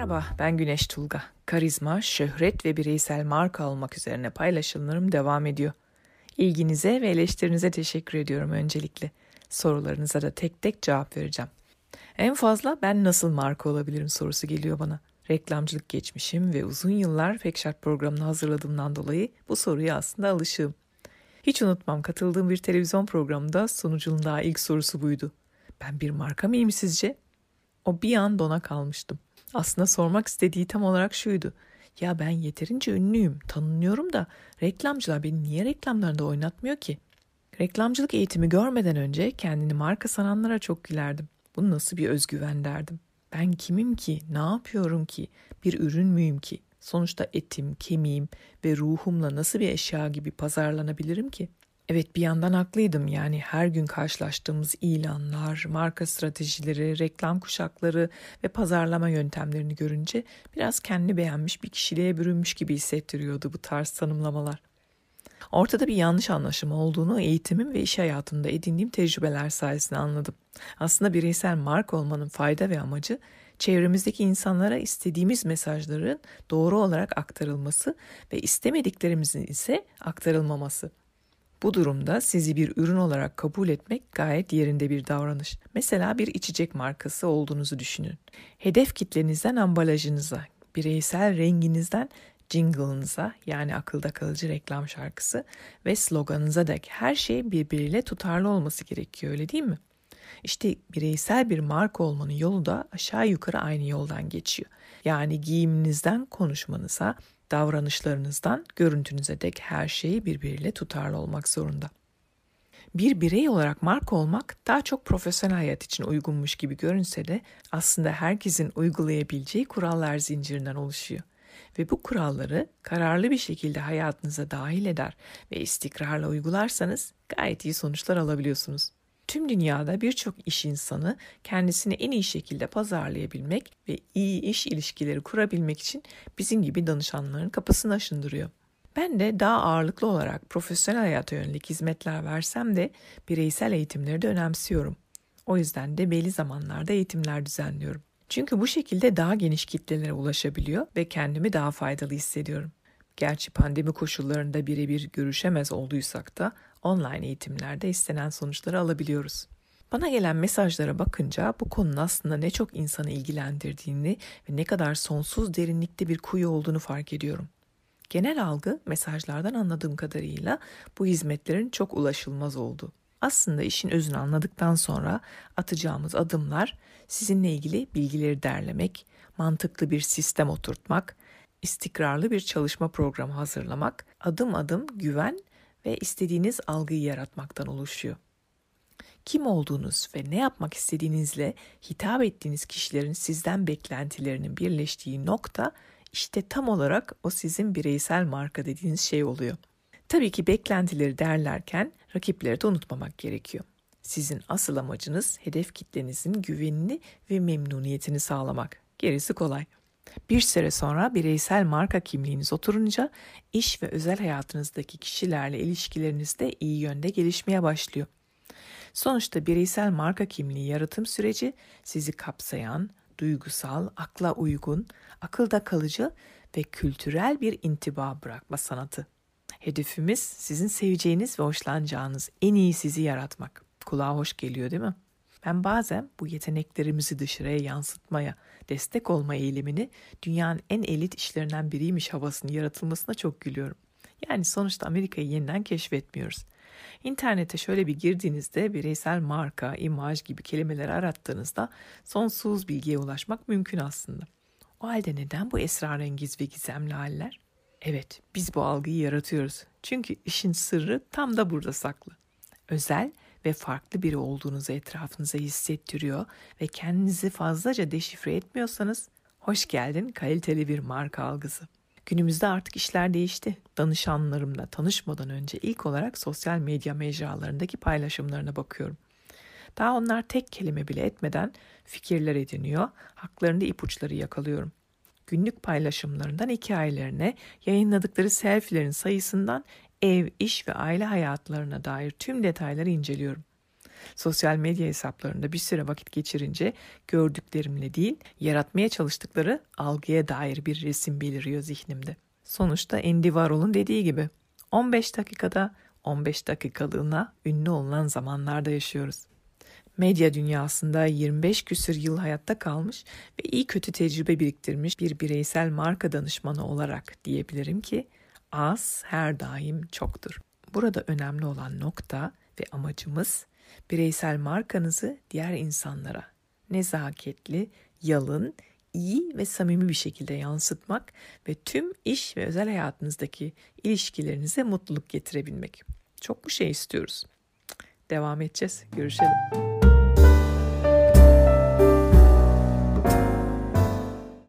Merhaba, ben Güneş Tulga. Karizma, şöhret ve bireysel marka olmak üzerine paylaşımlarım devam ediyor. İlginize ve eleştirinize teşekkür ediyorum öncelikle. Sorularınıza da tek tek cevap vereceğim. En fazla ben nasıl marka olabilirim sorusu geliyor bana. Reklamcılık geçmişim ve uzun yıllar Pekşart programını hazırladığımdan dolayı bu soruya aslında alışığım. Hiç unutmam katıldığım bir televizyon programında sunucunun daha ilk sorusu buydu. Ben bir marka mıyım sizce? O bir an dona kalmıştım. Aslında sormak istediği tam olarak şuydu. Ya ben yeterince ünlüyüm, tanınıyorum da reklamcılar beni niye reklamlarında oynatmıyor ki? Reklamcılık eğitimi görmeden önce kendini marka sananlara çok gülerdim. Bu nasıl bir özgüven derdim. Ben kimim ki, ne yapıyorum ki, bir ürün müyüm ki? Sonuçta etim, kemiğim ve ruhumla nasıl bir eşya gibi pazarlanabilirim ki? Evet bir yandan haklıydım yani her gün karşılaştığımız ilanlar, marka stratejileri, reklam kuşakları ve pazarlama yöntemlerini görünce biraz kendini beğenmiş bir kişiliğe bürünmüş gibi hissettiriyordu bu tarz tanımlamalar. Ortada bir yanlış anlaşılma olduğunu eğitimim ve iş hayatında edindiğim tecrübeler sayesinde anladım. Aslında bireysel marka olmanın fayda ve amacı çevremizdeki insanlara istediğimiz mesajların doğru olarak aktarılması ve istemediklerimizin ise aktarılmaması. Bu durumda sizi bir ürün olarak kabul etmek gayet yerinde bir davranış. Mesela bir içecek markası olduğunuzu düşünün. Hedef kitlenizden ambalajınıza, bireysel renginizden jingle'ınıza yani akılda kalıcı reklam şarkısı ve sloganınıza dek her şey birbiriyle tutarlı olması gerekiyor öyle değil mi? İşte bireysel bir marka olmanın yolu da aşağı yukarı aynı yoldan geçiyor. Yani giyiminizden konuşmanıza, davranışlarınızdan görüntünüze dek her şeyi birbiriyle tutarlı olmak zorunda. Bir birey olarak marka olmak daha çok profesyonel hayat için uygunmuş gibi görünse de aslında herkesin uygulayabileceği kurallar zincirinden oluşuyor. Ve bu kuralları kararlı bir şekilde hayatınıza dahil eder ve istikrarla uygularsanız gayet iyi sonuçlar alabiliyorsunuz. Tüm dünyada birçok iş insanı kendisini en iyi şekilde pazarlayabilmek ve iyi iş ilişkileri kurabilmek için bizim gibi danışanların kapısını aşındırıyor. Ben de daha ağırlıklı olarak profesyonel hayata yönelik hizmetler versem de bireysel eğitimleri de önemsiyorum. O yüzden de belli zamanlarda eğitimler düzenliyorum. Çünkü bu şekilde daha geniş kitlelere ulaşabiliyor ve kendimi daha faydalı hissediyorum. Gerçi pandemi koşullarında birebir görüşemez olduysak da online eğitimlerde istenen sonuçları alabiliyoruz. Bana gelen mesajlara bakınca bu konunun aslında ne çok insanı ilgilendirdiğini ve ne kadar sonsuz derinlikte bir kuyu olduğunu fark ediyorum. Genel algı mesajlardan anladığım kadarıyla bu hizmetlerin çok ulaşılmaz olduğu. Aslında işin özünü anladıktan sonra atacağımız adımlar sizinle ilgili bilgileri derlemek, mantıklı bir sistem oturtmak, istikrarlı bir çalışma programı hazırlamak, adım adım güven ve istediğiniz algıyı yaratmaktan oluşuyor. Kim olduğunuz ve ne yapmak istediğinizle hitap ettiğiniz kişilerin sizden beklentilerinin birleştiği nokta işte tam olarak o sizin bireysel marka dediğiniz şey oluyor. Tabii ki beklentileri derlerken rakipleri de unutmamak gerekiyor. Sizin asıl amacınız hedef kitlenizin güvenini ve memnuniyetini sağlamak. Gerisi kolay. Bir süre sonra bireysel marka kimliğiniz oturunca iş ve özel hayatınızdaki kişilerle ilişkileriniz de iyi yönde gelişmeye başlıyor. Sonuçta bireysel marka kimliği yaratım süreci sizi kapsayan, duygusal, akla uygun, akılda kalıcı ve kültürel bir intiba bırakma sanatı. Hedefimiz sizin seveceğiniz ve hoşlanacağınız en iyi sizi yaratmak. Kulağa hoş geliyor değil mi? Ben bazen bu yeteneklerimizi dışarıya yansıtmaya, destek olma eğilimini dünyanın en elit işlerinden biriymiş havasını yaratılmasına çok gülüyorum. Yani sonuçta Amerika'yı yeniden keşfetmiyoruz. İnternete şöyle bir girdiğinizde bireysel marka, imaj gibi kelimeleri arattığınızda sonsuz bilgiye ulaşmak mümkün aslında. O halde neden bu esrarengiz ve gizemli haller? Evet, biz bu algıyı yaratıyoruz. Çünkü işin sırrı tam da burada saklı. Özel ve farklı biri olduğunuzu etrafınıza hissettiriyor ve kendinizi fazlaca deşifre etmiyorsanız hoş geldin kaliteli bir marka algısı. Günümüzde artık işler değişti. Danışanlarımla tanışmadan önce ilk olarak sosyal medya mecralarındaki paylaşımlarına bakıyorum. Daha onlar tek kelime bile etmeden fikirler ediniyor, haklarında ipuçları yakalıyorum. Günlük paylaşımlarından hikayelerine, yayınladıkları selfilerin sayısından ev, iş ve aile hayatlarına dair tüm detayları inceliyorum. Sosyal medya hesaplarında bir süre vakit geçirince gördüklerimle değil, yaratmaya çalıştıkları algıya dair bir resim beliriyor zihnimde. Sonuçta Andy Warhol'un dediği gibi 15 dakikada 15 dakikalığına ünlü olunan zamanlarda yaşıyoruz. Medya dünyasında 25 küsür yıl hayatta kalmış ve iyi kötü tecrübe biriktirmiş bir bireysel marka danışmanı olarak diyebilirim ki az her daim çoktur. Burada önemli olan nokta ve amacımız bireysel markanızı diğer insanlara nezaketli, yalın, iyi ve samimi bir şekilde yansıtmak ve tüm iş ve özel hayatınızdaki ilişkilerinize mutluluk getirebilmek. Çok bu şey istiyoruz. Devam edeceğiz. Görüşelim.